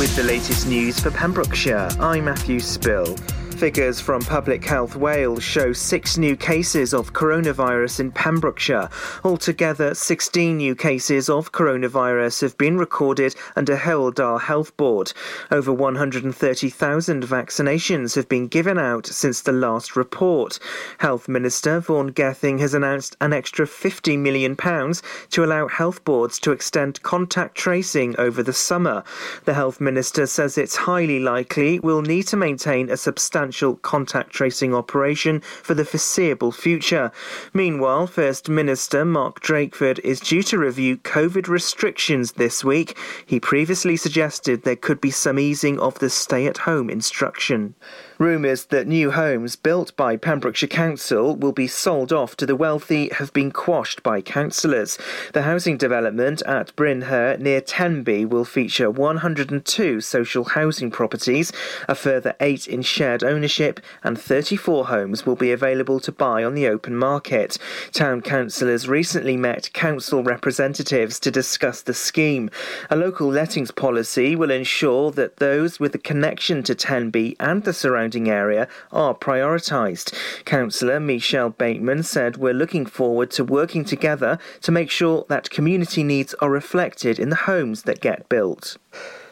With the latest news for Pembrokeshire, I'm Matthew Spill. Figures from Public Health Wales show six new cases of coronavirus in Pembrokeshire. Altogether, 16 new cases of coronavirus have been recorded under Dda Health Board. Over 130,000 vaccinations have been given out since the last report. Health Minister Vaughan Gething has announced an extra £50 million to allow health boards to extend contact tracing over the summer. The Health Minister says it's highly likely we'll need to maintain a substantial substantial contact tracing operation for the foreseeable future. Meanwhile, First Minister Mark Drakeford is due to review COVID restrictions this week. He previously suggested there could be some easing of the stay at home instruction. Rumours that new homes built by Pembrokeshire Council will be sold off to the wealthy have been quashed by councillors. The housing development at Brynhir near Tenby will feature 102 social housing properties, a further eight in shared ownership, and 34 homes will be available to buy on the open market. Town councillors recently met council representatives to discuss the scheme. A local lettings policy will ensure that those with a connection to Tenby and the surrounding surrounding area are prioritised. Councillor Michelle Bateman said we're looking forward to working together to make sure that community needs are reflected in the homes that get built.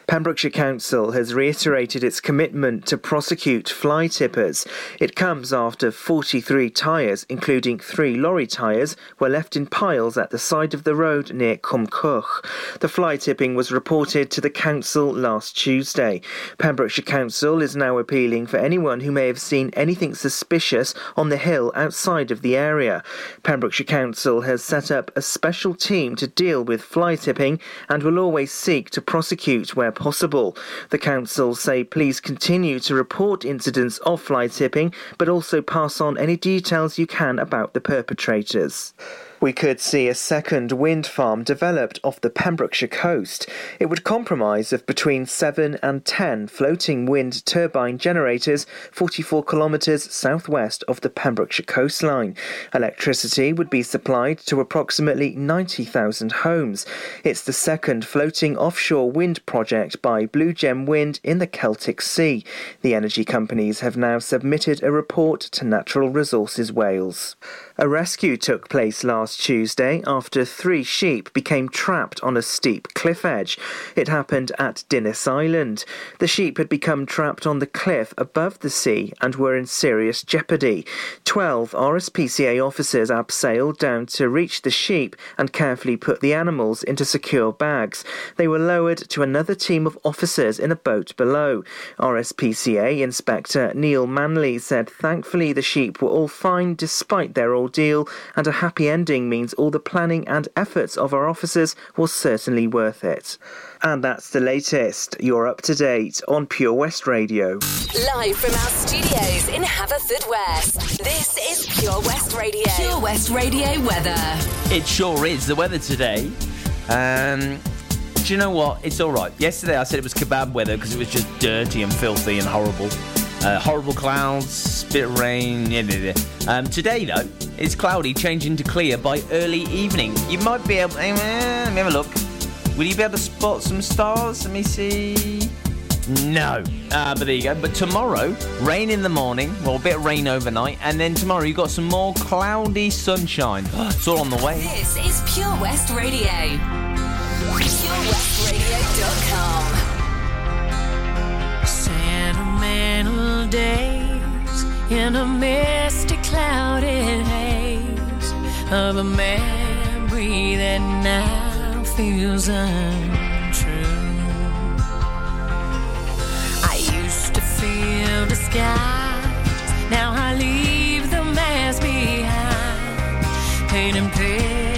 Pembrokeshire Council has reiterated its commitment to prosecute fly tippers. It comes after 43 tyres, including three lorry tyres, were left in piles at the side of the road near Cwmcoch. The fly tipping was reported to the council last Tuesday. Pembrokeshire Council is now appealing for anyone who may have seen anything suspicious on the hill outside of the area. Pembrokeshire Council has set up a special team to deal with fly tipping and will always seek to prosecute where possible. The council say please continue to report incidents of fly tipping, but also pass on any details you can about the perpetrators we could see a second wind farm developed off the Pembrokeshire coast. It would comprise of between 7 and 10 floating wind turbine generators 44 kilometres southwest of the Pembrokeshire coastline. Electricity would be supplied to approximately 90,000 homes. It's the second floating offshore wind project by Blue Gem Wind in the Celtic Sea. The energy companies have now submitted a report to Natural Resources Wales. A rescue took place last Tuesday after three sheep became trapped on a steep cliff edge. It happened at Dinas Island. The sheep had become trapped on the cliff above the sea and were in serious jeopardy. Twelve RSPCA officers abseiled down to reach the sheep and carefully put the animals into secure bags. They were lowered to another team of officers in a boat below. RSPCA Inspector Neil Manley said thankfully the sheep were all fine despite their old ordeal, and a happy ending means all the planning and efforts of our officers was certainly worth it. And that's the latest. You're up to date on Pure West Radio. Live from our studios in Haverfordwest, this is Pure West Radio. Pure West Radio weather. It sure is. The weather today. Um, do you know what? It's all right. Yesterday I said it was kebab weather because it was just dirty and filthy and horrible. Uh, horrible clouds, bit of rain. Um, today, though, it's cloudy, changing to clear by early evening. You might be able. Eh, let me have a look. Will you be able to spot some stars? Let me see. No. Uh, but there you go. But tomorrow, rain in the morning, well, a bit of rain overnight, and then tomorrow you've got some more cloudy sunshine. it's all on the way. This is Pure West Radio. PureWestRadio.com. days in a misty, clouded haze of a memory that now feels untrue. I used to feel the skies, now I leave the mask behind, painting pictures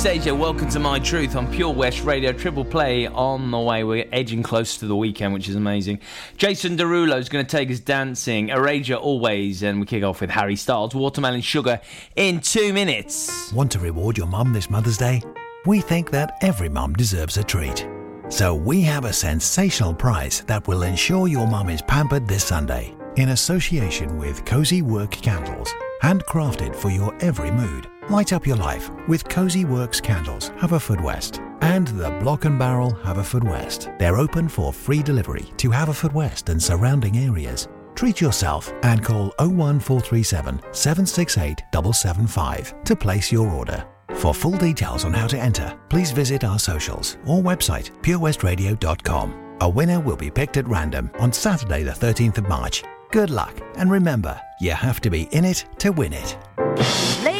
Anastasia, welcome to My Truth on Pure West Radio. Triple play on the way. We're edging close to the weekend, which is amazing. Jason Derulo is going to take us dancing. Araja always. And we kick off with Harry Styles, Watermelon Sugar, in two minutes. Want to reward your mum this Mother's Day? We think that every mum deserves a treat. So we have a sensational prize that will ensure your mum is pampered this Sunday in association with Cozy Work Candles, handcrafted for your every mood. Light up your life with Cozy Works Candles, Haverfordwest, and the Block and Barrel Haverfordwest. They're open for free delivery to Haverfordwest and surrounding areas. Treat yourself and call 01437 768 775 to place your order. For full details on how to enter, please visit our socials or website purewestradio.com. A winner will be picked at random on Saturday, the 13th of March. Good luck, and remember, you have to be in it to win it.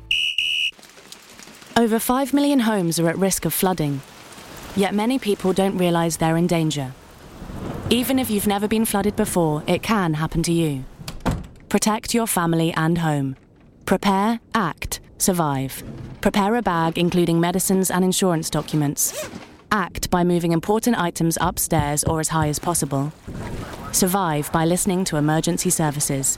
Over 5 million homes are at risk of flooding, yet many people don't realise they're in danger. Even if you've never been flooded before, it can happen to you. Protect your family and home. Prepare, act, survive. Prepare a bag including medicines and insurance documents. Act by moving important items upstairs or as high as possible. Survive by listening to emergency services.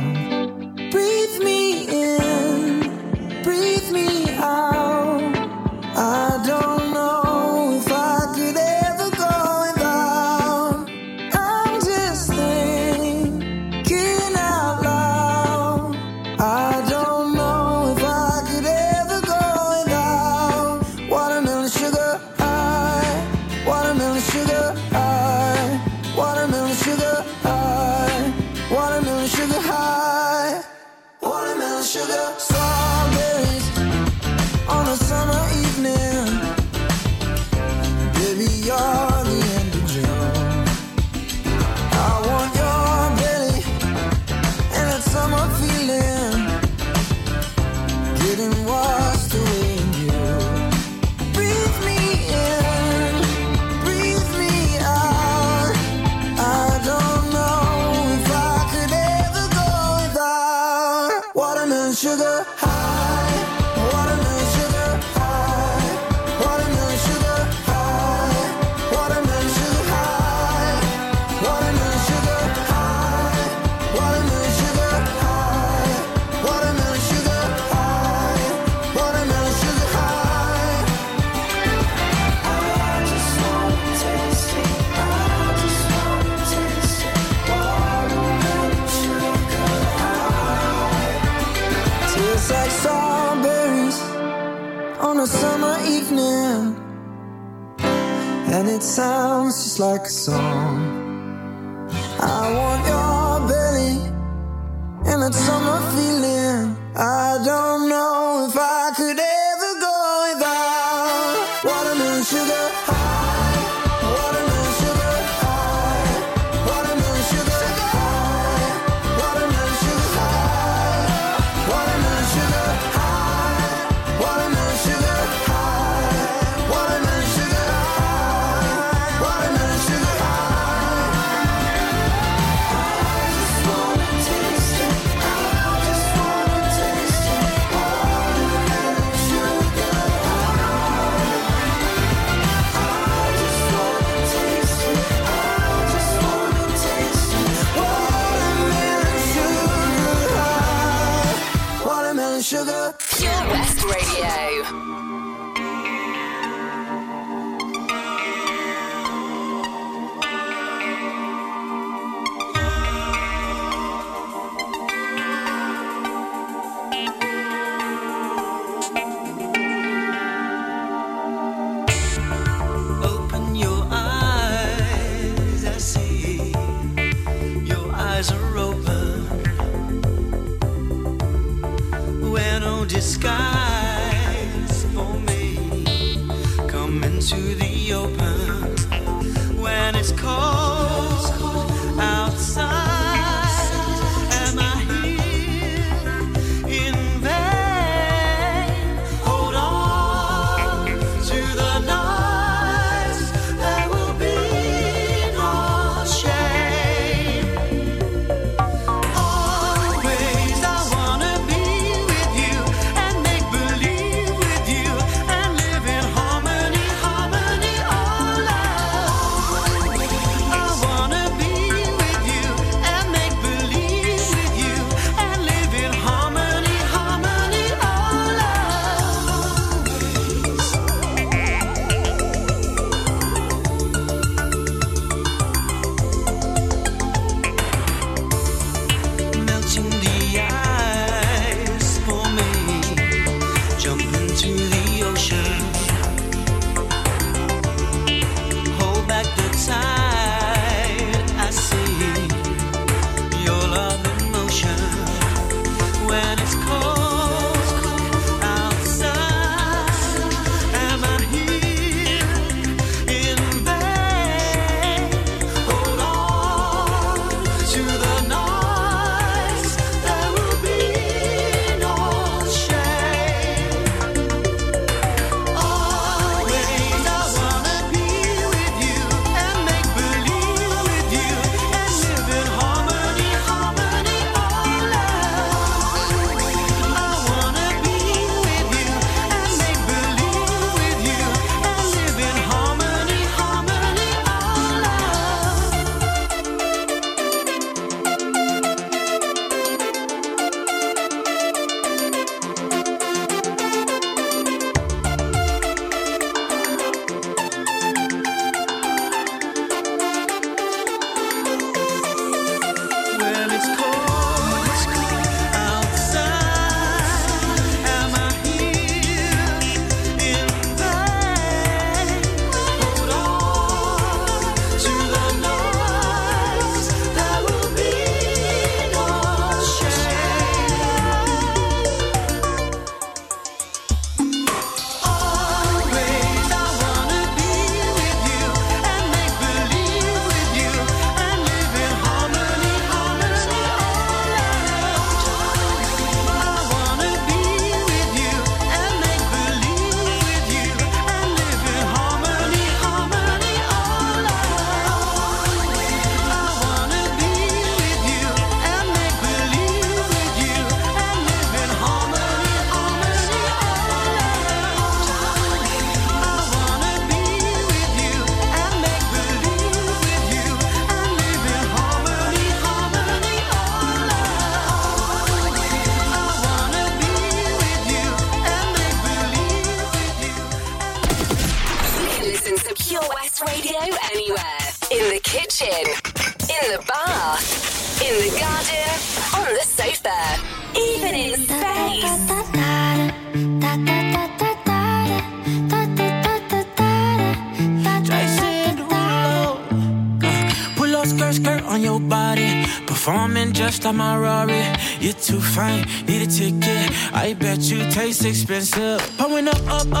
Fine, need a ticket. I bet you taste expensive. Pouring up, up, up,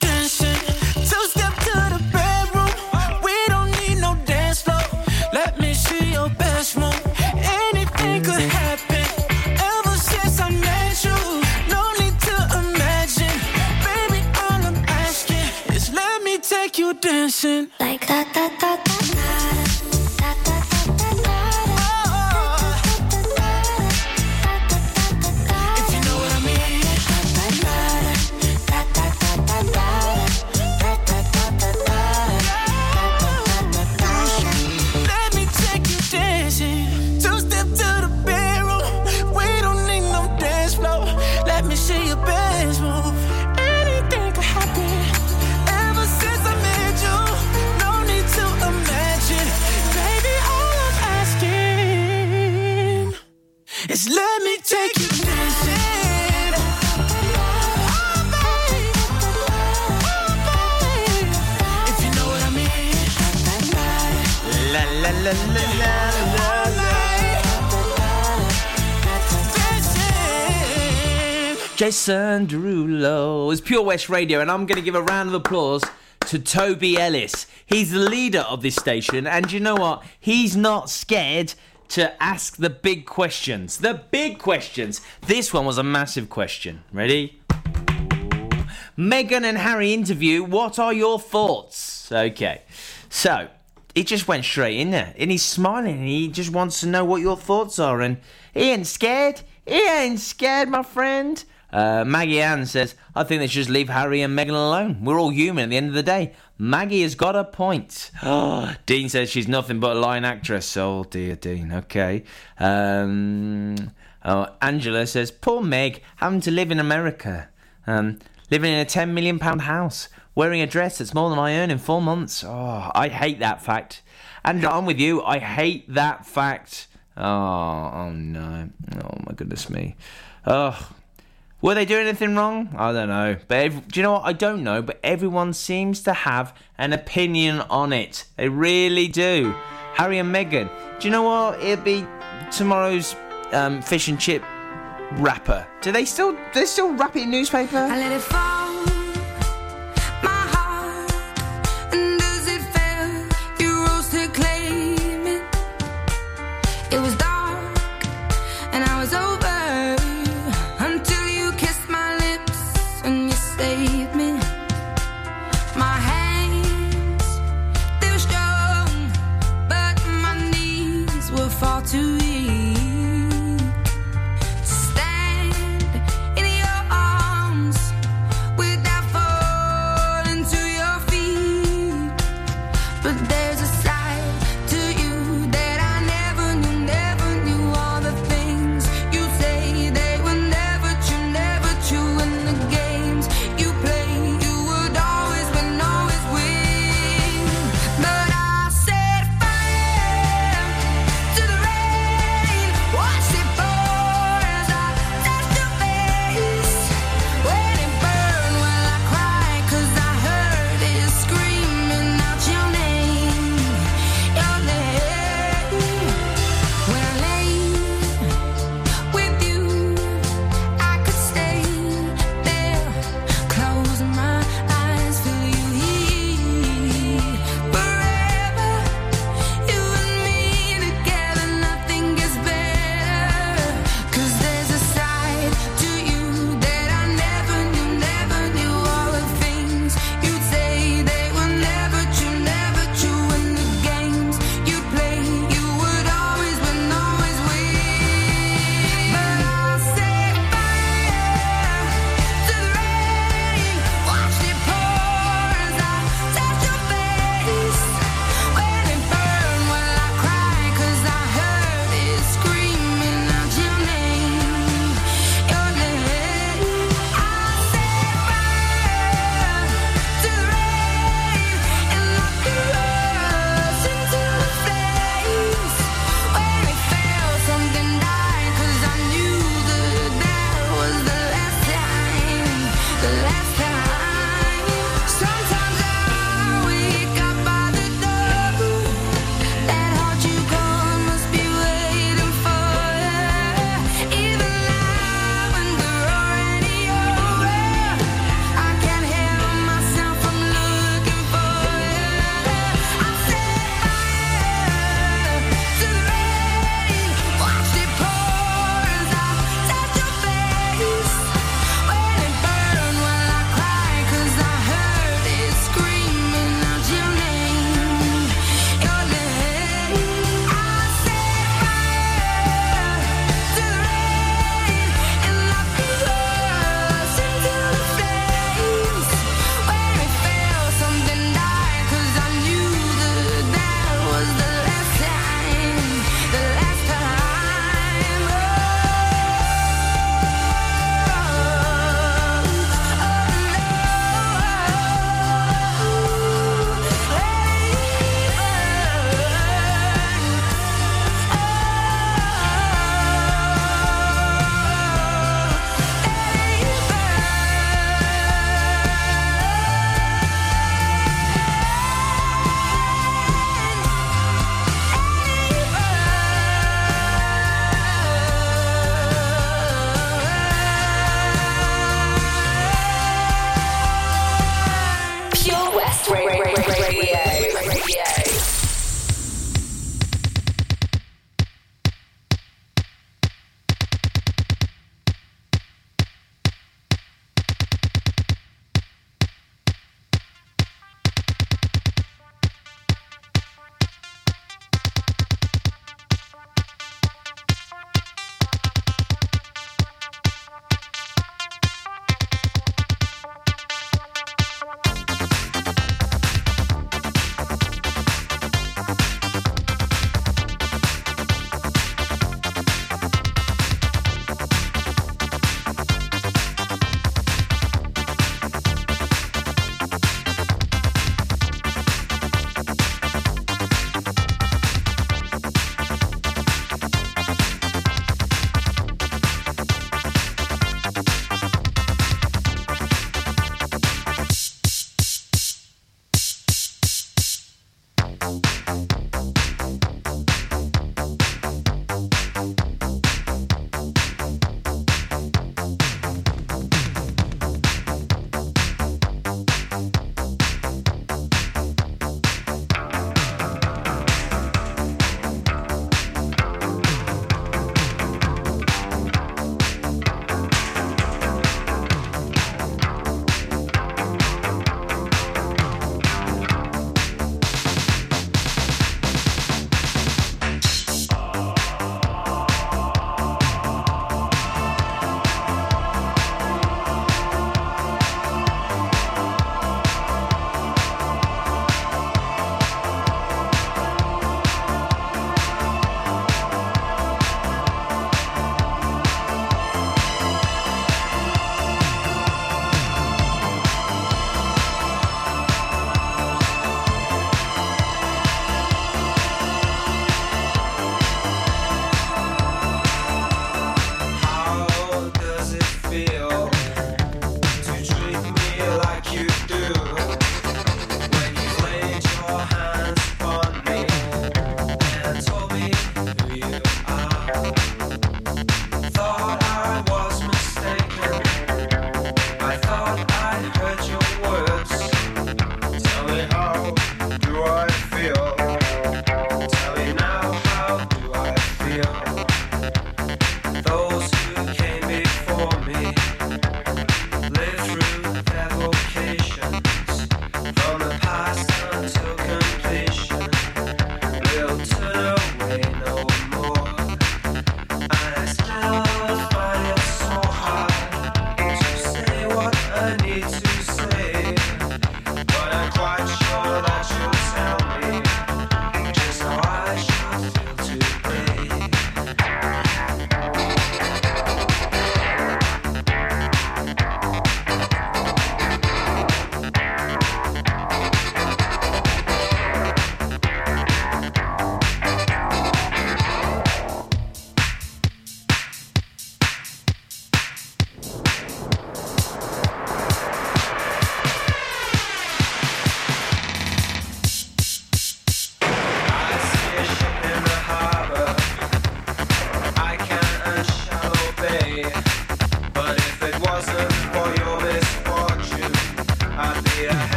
dancing. Like that, Jason Derulo. It's Pure West Radio, and I'm going to give a round of applause to Toby Ellis. He's the leader of this station, and you know what? He's not scared to ask the big questions. The big questions. This one was a massive question. Ready? Meghan and Harry interview. What are your thoughts? Okay. So, he just went straight in there and he's smiling and he just wants to know what your thoughts are. And he ain't scared. He ain't scared, my friend. Uh, Maggie Ann says, I think they should just leave Harry and Meghan alone. We're all human at the end of the day. Maggie has got a point. Dean says she's nothing but a lying actress. Oh dear, Dean. Okay. Um, oh, Angela says, poor Meg having to live in America. Um, living in a £10 million house. Wearing a dress that's more than I earn in four months. Oh, I hate that fact. And I'm with you. I hate that fact. Oh, oh no. Oh my goodness me. Oh, were they doing anything wrong? I don't know. But ev- do you know what? I don't know. But everyone seems to have an opinion on it. They really do. Harry and Meghan. Do you know what? It'll be tomorrow's um, fish and chip wrapper. Do they still? They still wrap it in newspaper? I let it fall, it was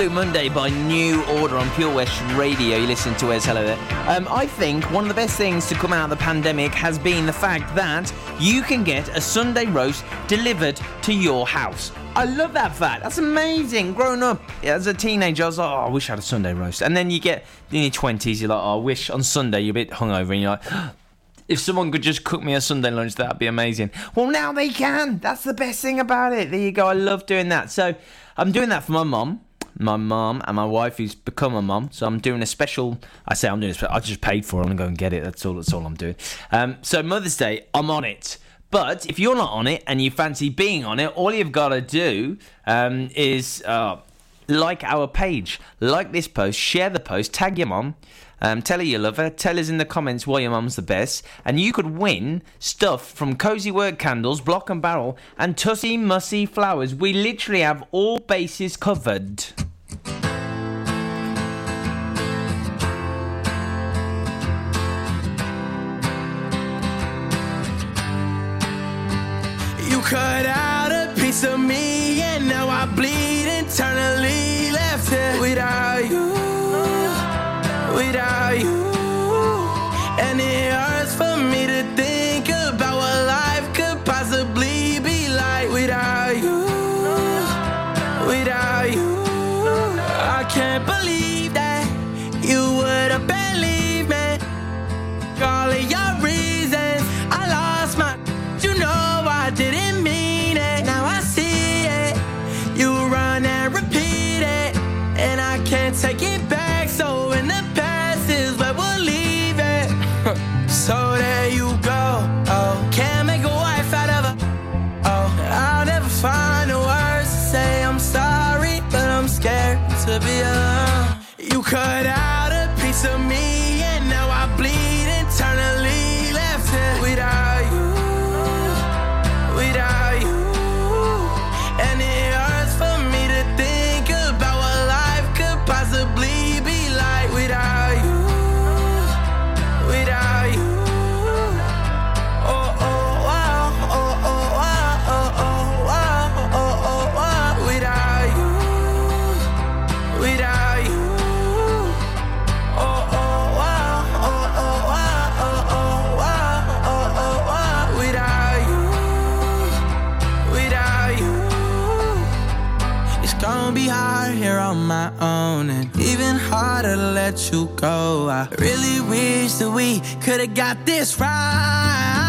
Blue Monday by New Order on Pure West Radio. You listen to us. Hello there. Um, I think one of the best things to come out of the pandemic has been the fact that you can get a Sunday roast delivered to your house. I love that fact. That's amazing. Growing up as a teenager, I was like, oh, I wish I had a Sunday roast. And then you get in your 20s, you're like, oh, I wish on Sunday you're a bit hungover and you're like, if someone could just cook me a Sunday lunch, that'd be amazing. Well, now they can. That's the best thing about it. There you go. I love doing that. So I'm doing that for my mum, my mom and my wife, who's become a mom. So I'm doing a special. I say I'm doing a I just paid for it. I'm gonna go and get it. That's all. That's all I'm doing. Um, so Mother's Day, I'm on it. But if you're not on it and you fancy being on it, all you've got to do um, is uh, like our page, like this post, share the post, tag your mom. um, tell her you love her, tell us in the comments why your mum's the best, and you could win stuff from Cozy Work Candles, Block and Barrel, and Tussie Mussy Flowers. We literally have all bases covered. Could've got this right.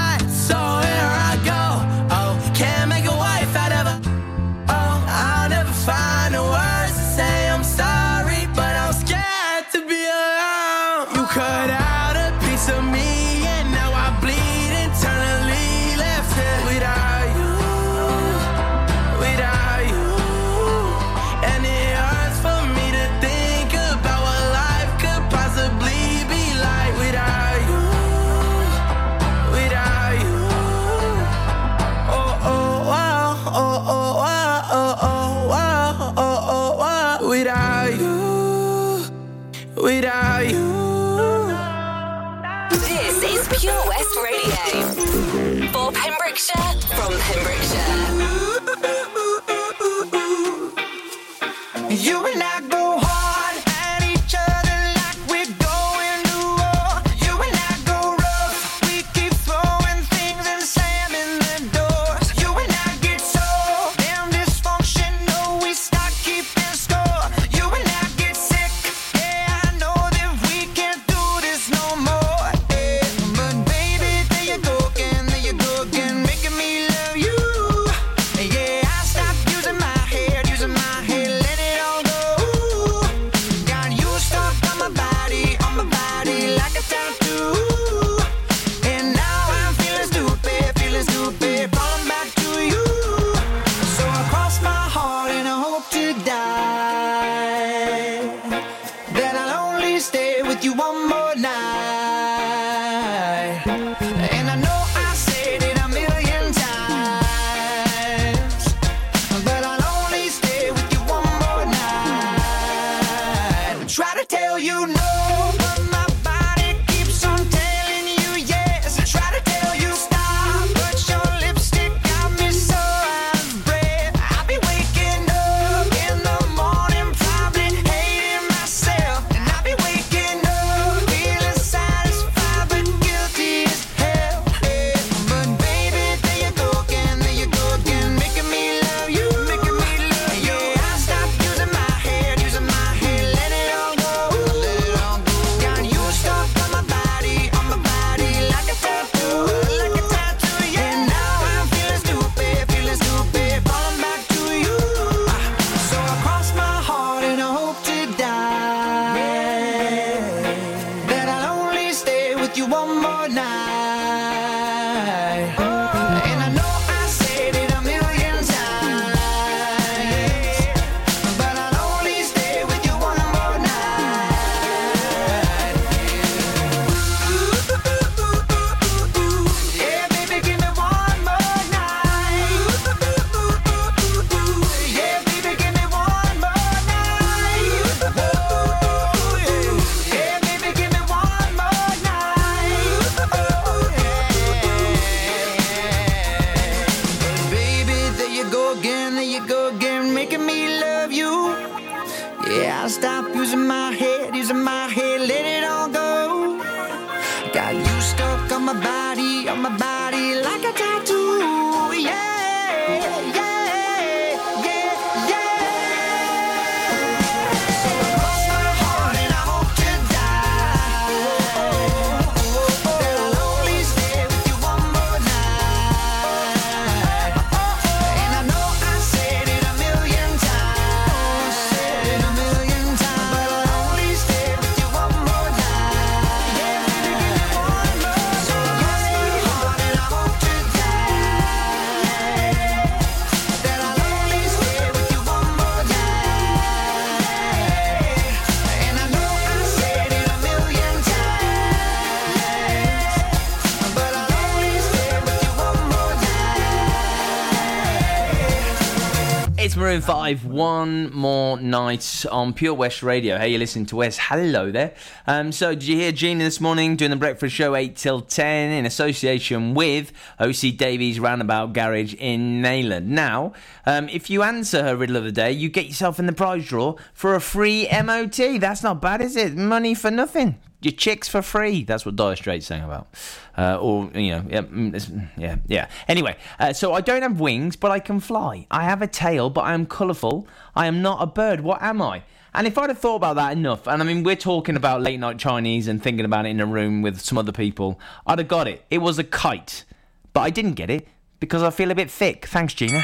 On my body like a tattoo. Yeah, It's 5, one more night on Pure West Radio. Hey, you're listening to West. Hello there. Um, so, did you hear Gina this morning doing the breakfast show 8 till 10 in association with OC Davies Roundabout Garage in Neyland? Now, um, if you answer her riddle of the day, you get yourself in the prize draw for a free MOT. That's not bad, is it? Money for nothing. Your chicks for free. That's what Dire Straits sang about. Uh, or, you know, yeah, mm, yeah, yeah. Anyway, uh, so I don't have wings, but I can fly. I have a tail, but I am colourful. I am not a bird. What am I? And if I'd have thought about that enough, and I mean, we're talking about late night Chinese and thinking about it in a room with some other people, I'd have got it. It was a kite. But I didn't get it because I feel a bit thick. Thanks, Gina.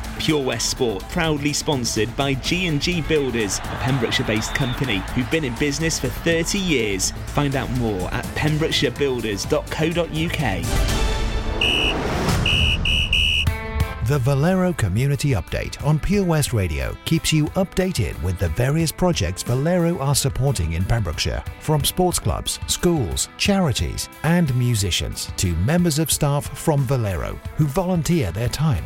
Pure West Sport, proudly sponsored by G&G Builders, a Pembrokeshire-based company who've been in business for 30 years. Find out more at pembrokeshirebuilders.co.uk. The Valero Community Update on Pure West Radio keeps you updated with the various projects Valero are supporting in Pembrokeshire, from sports clubs, schools, charities, and musicians to members of staff from Valero who volunteer their time.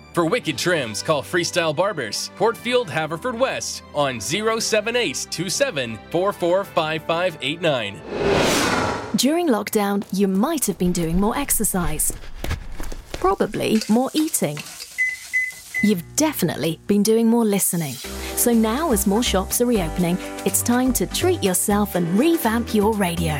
For wicked trims, call Freestyle Barbers, Portfield, Haverfordwest, on 078 27 445589. During lockdown, you might have been doing more exercise. Probably more eating. You've definitely been doing more listening. So now, as more shops are reopening, it's time to treat yourself and revamp your radio.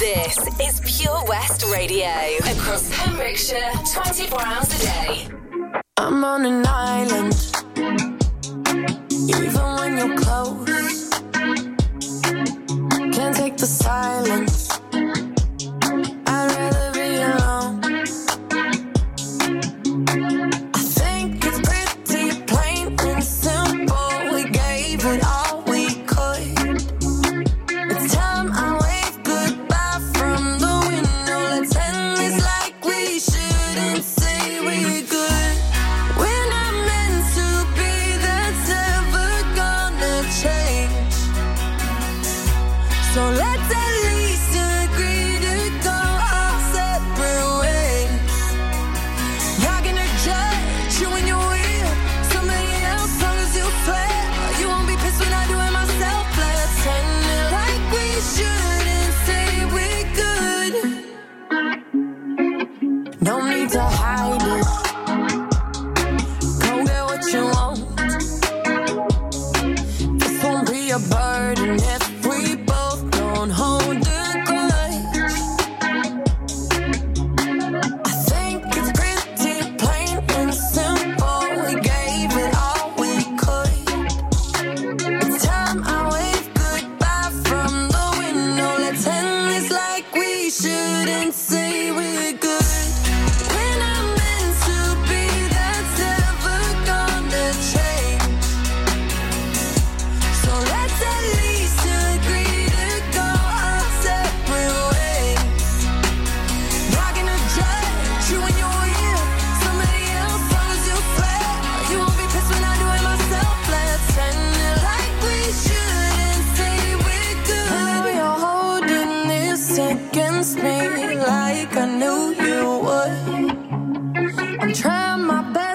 This is Pure West Radio. Across Pembrokeshire, 24 hours a day. I'm on an island. against me like I knew you would. I'm trying my best.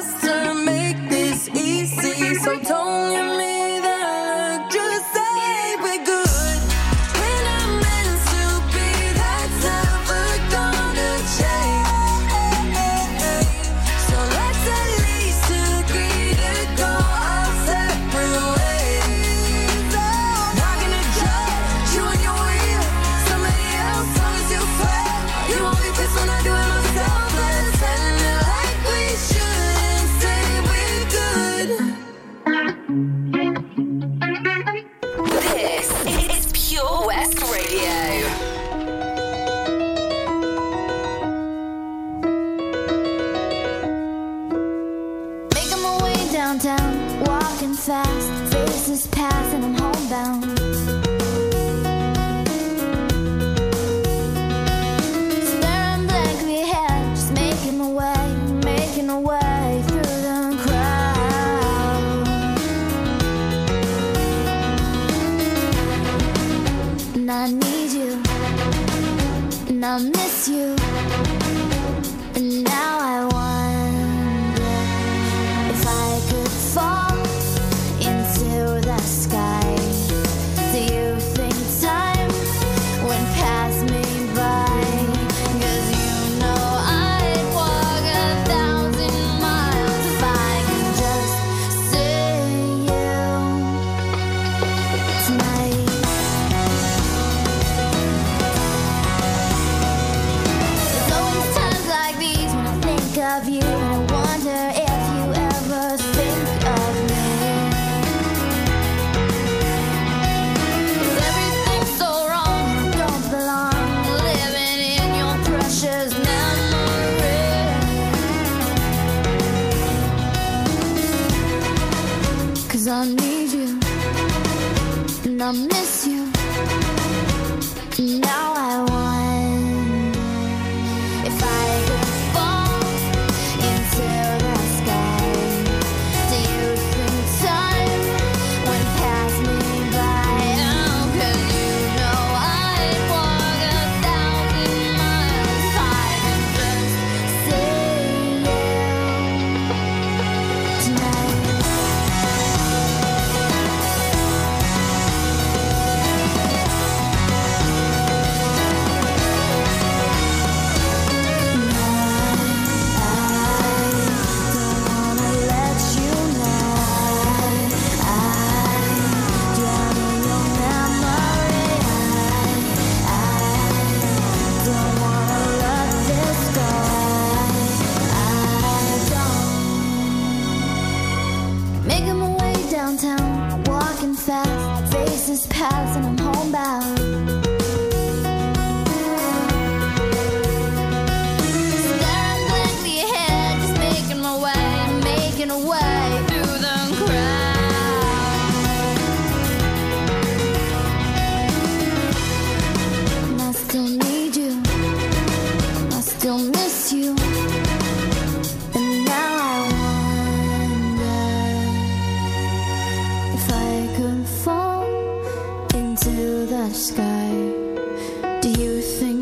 Do you think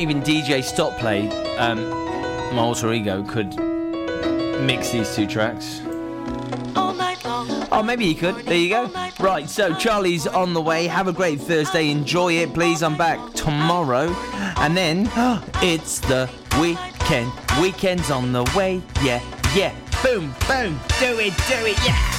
Not even DJ Stop Play, um, my alter ego, could mix these two tracks. Oh, maybe he could. There you go. Right, so Charlie's on the way. Have a great Thursday. Enjoy it, please. I'm back tomorrow. And then it's the weekend. Weekend's on the way. Yeah, yeah. Boom, boom. Do it, do it, yeah.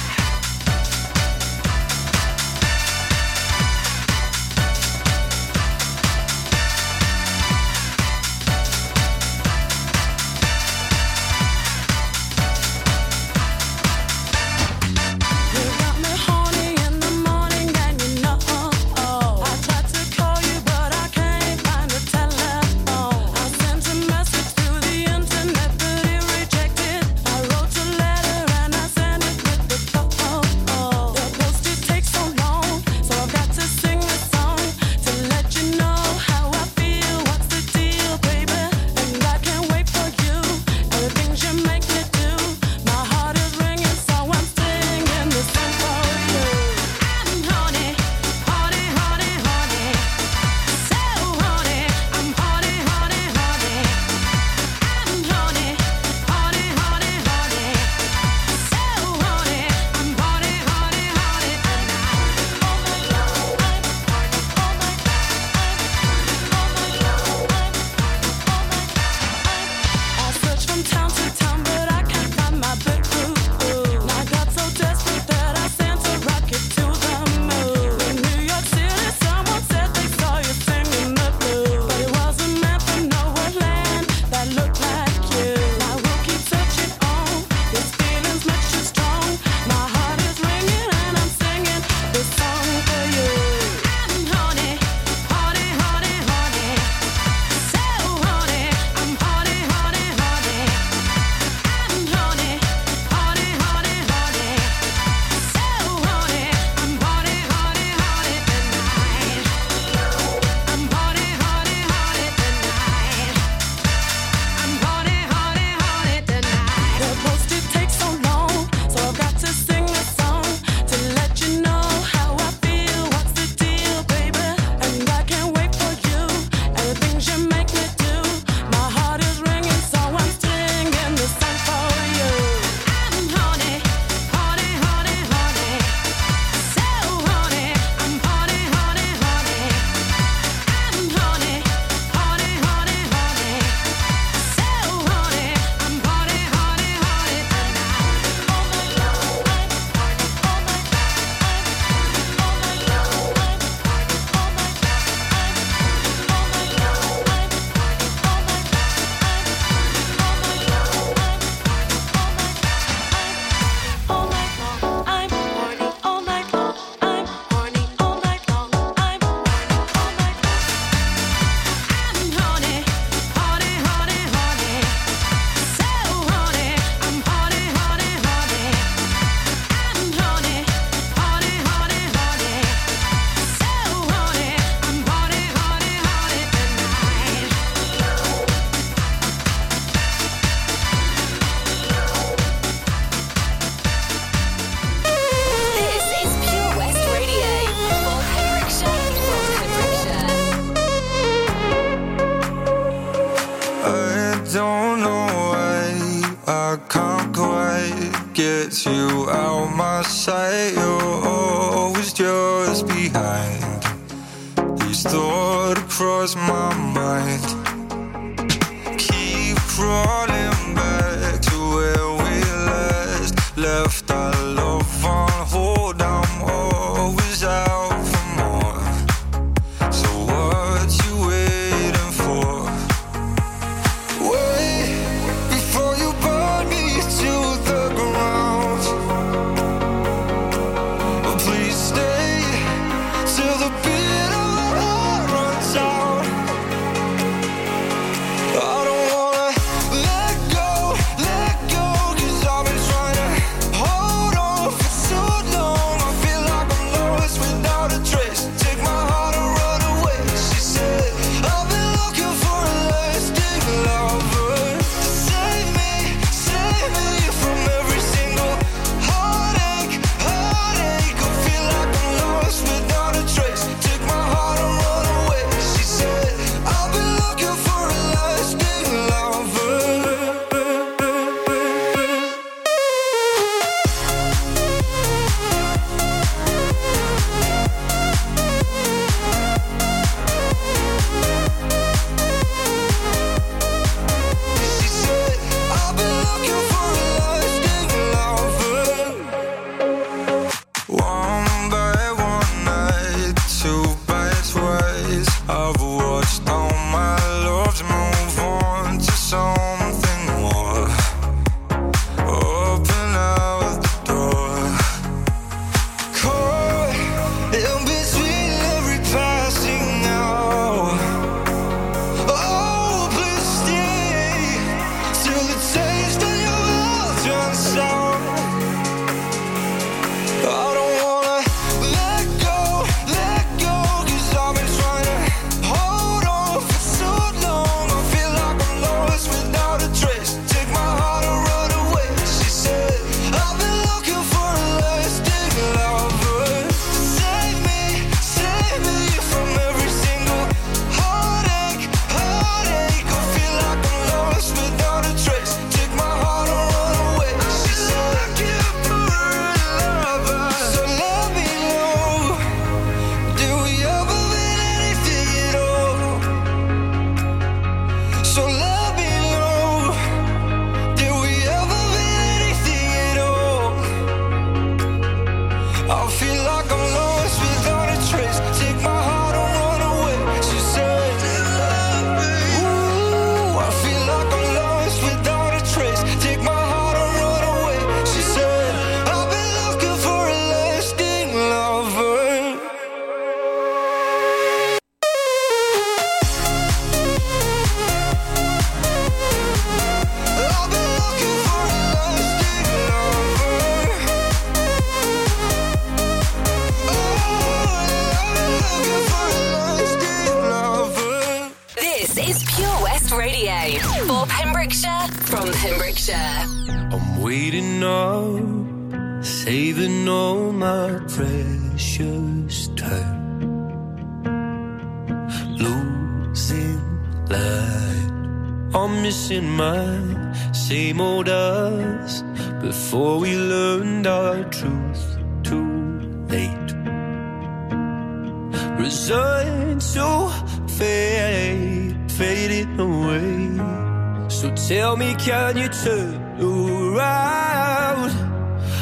Tell me, can you turn around?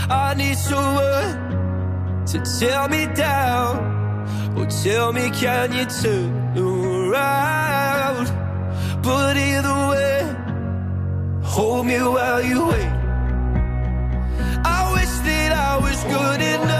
I need someone to tell me down. Oh, tell me, can you turn around? But either way, hold me while you wait. I wish that I was good enough.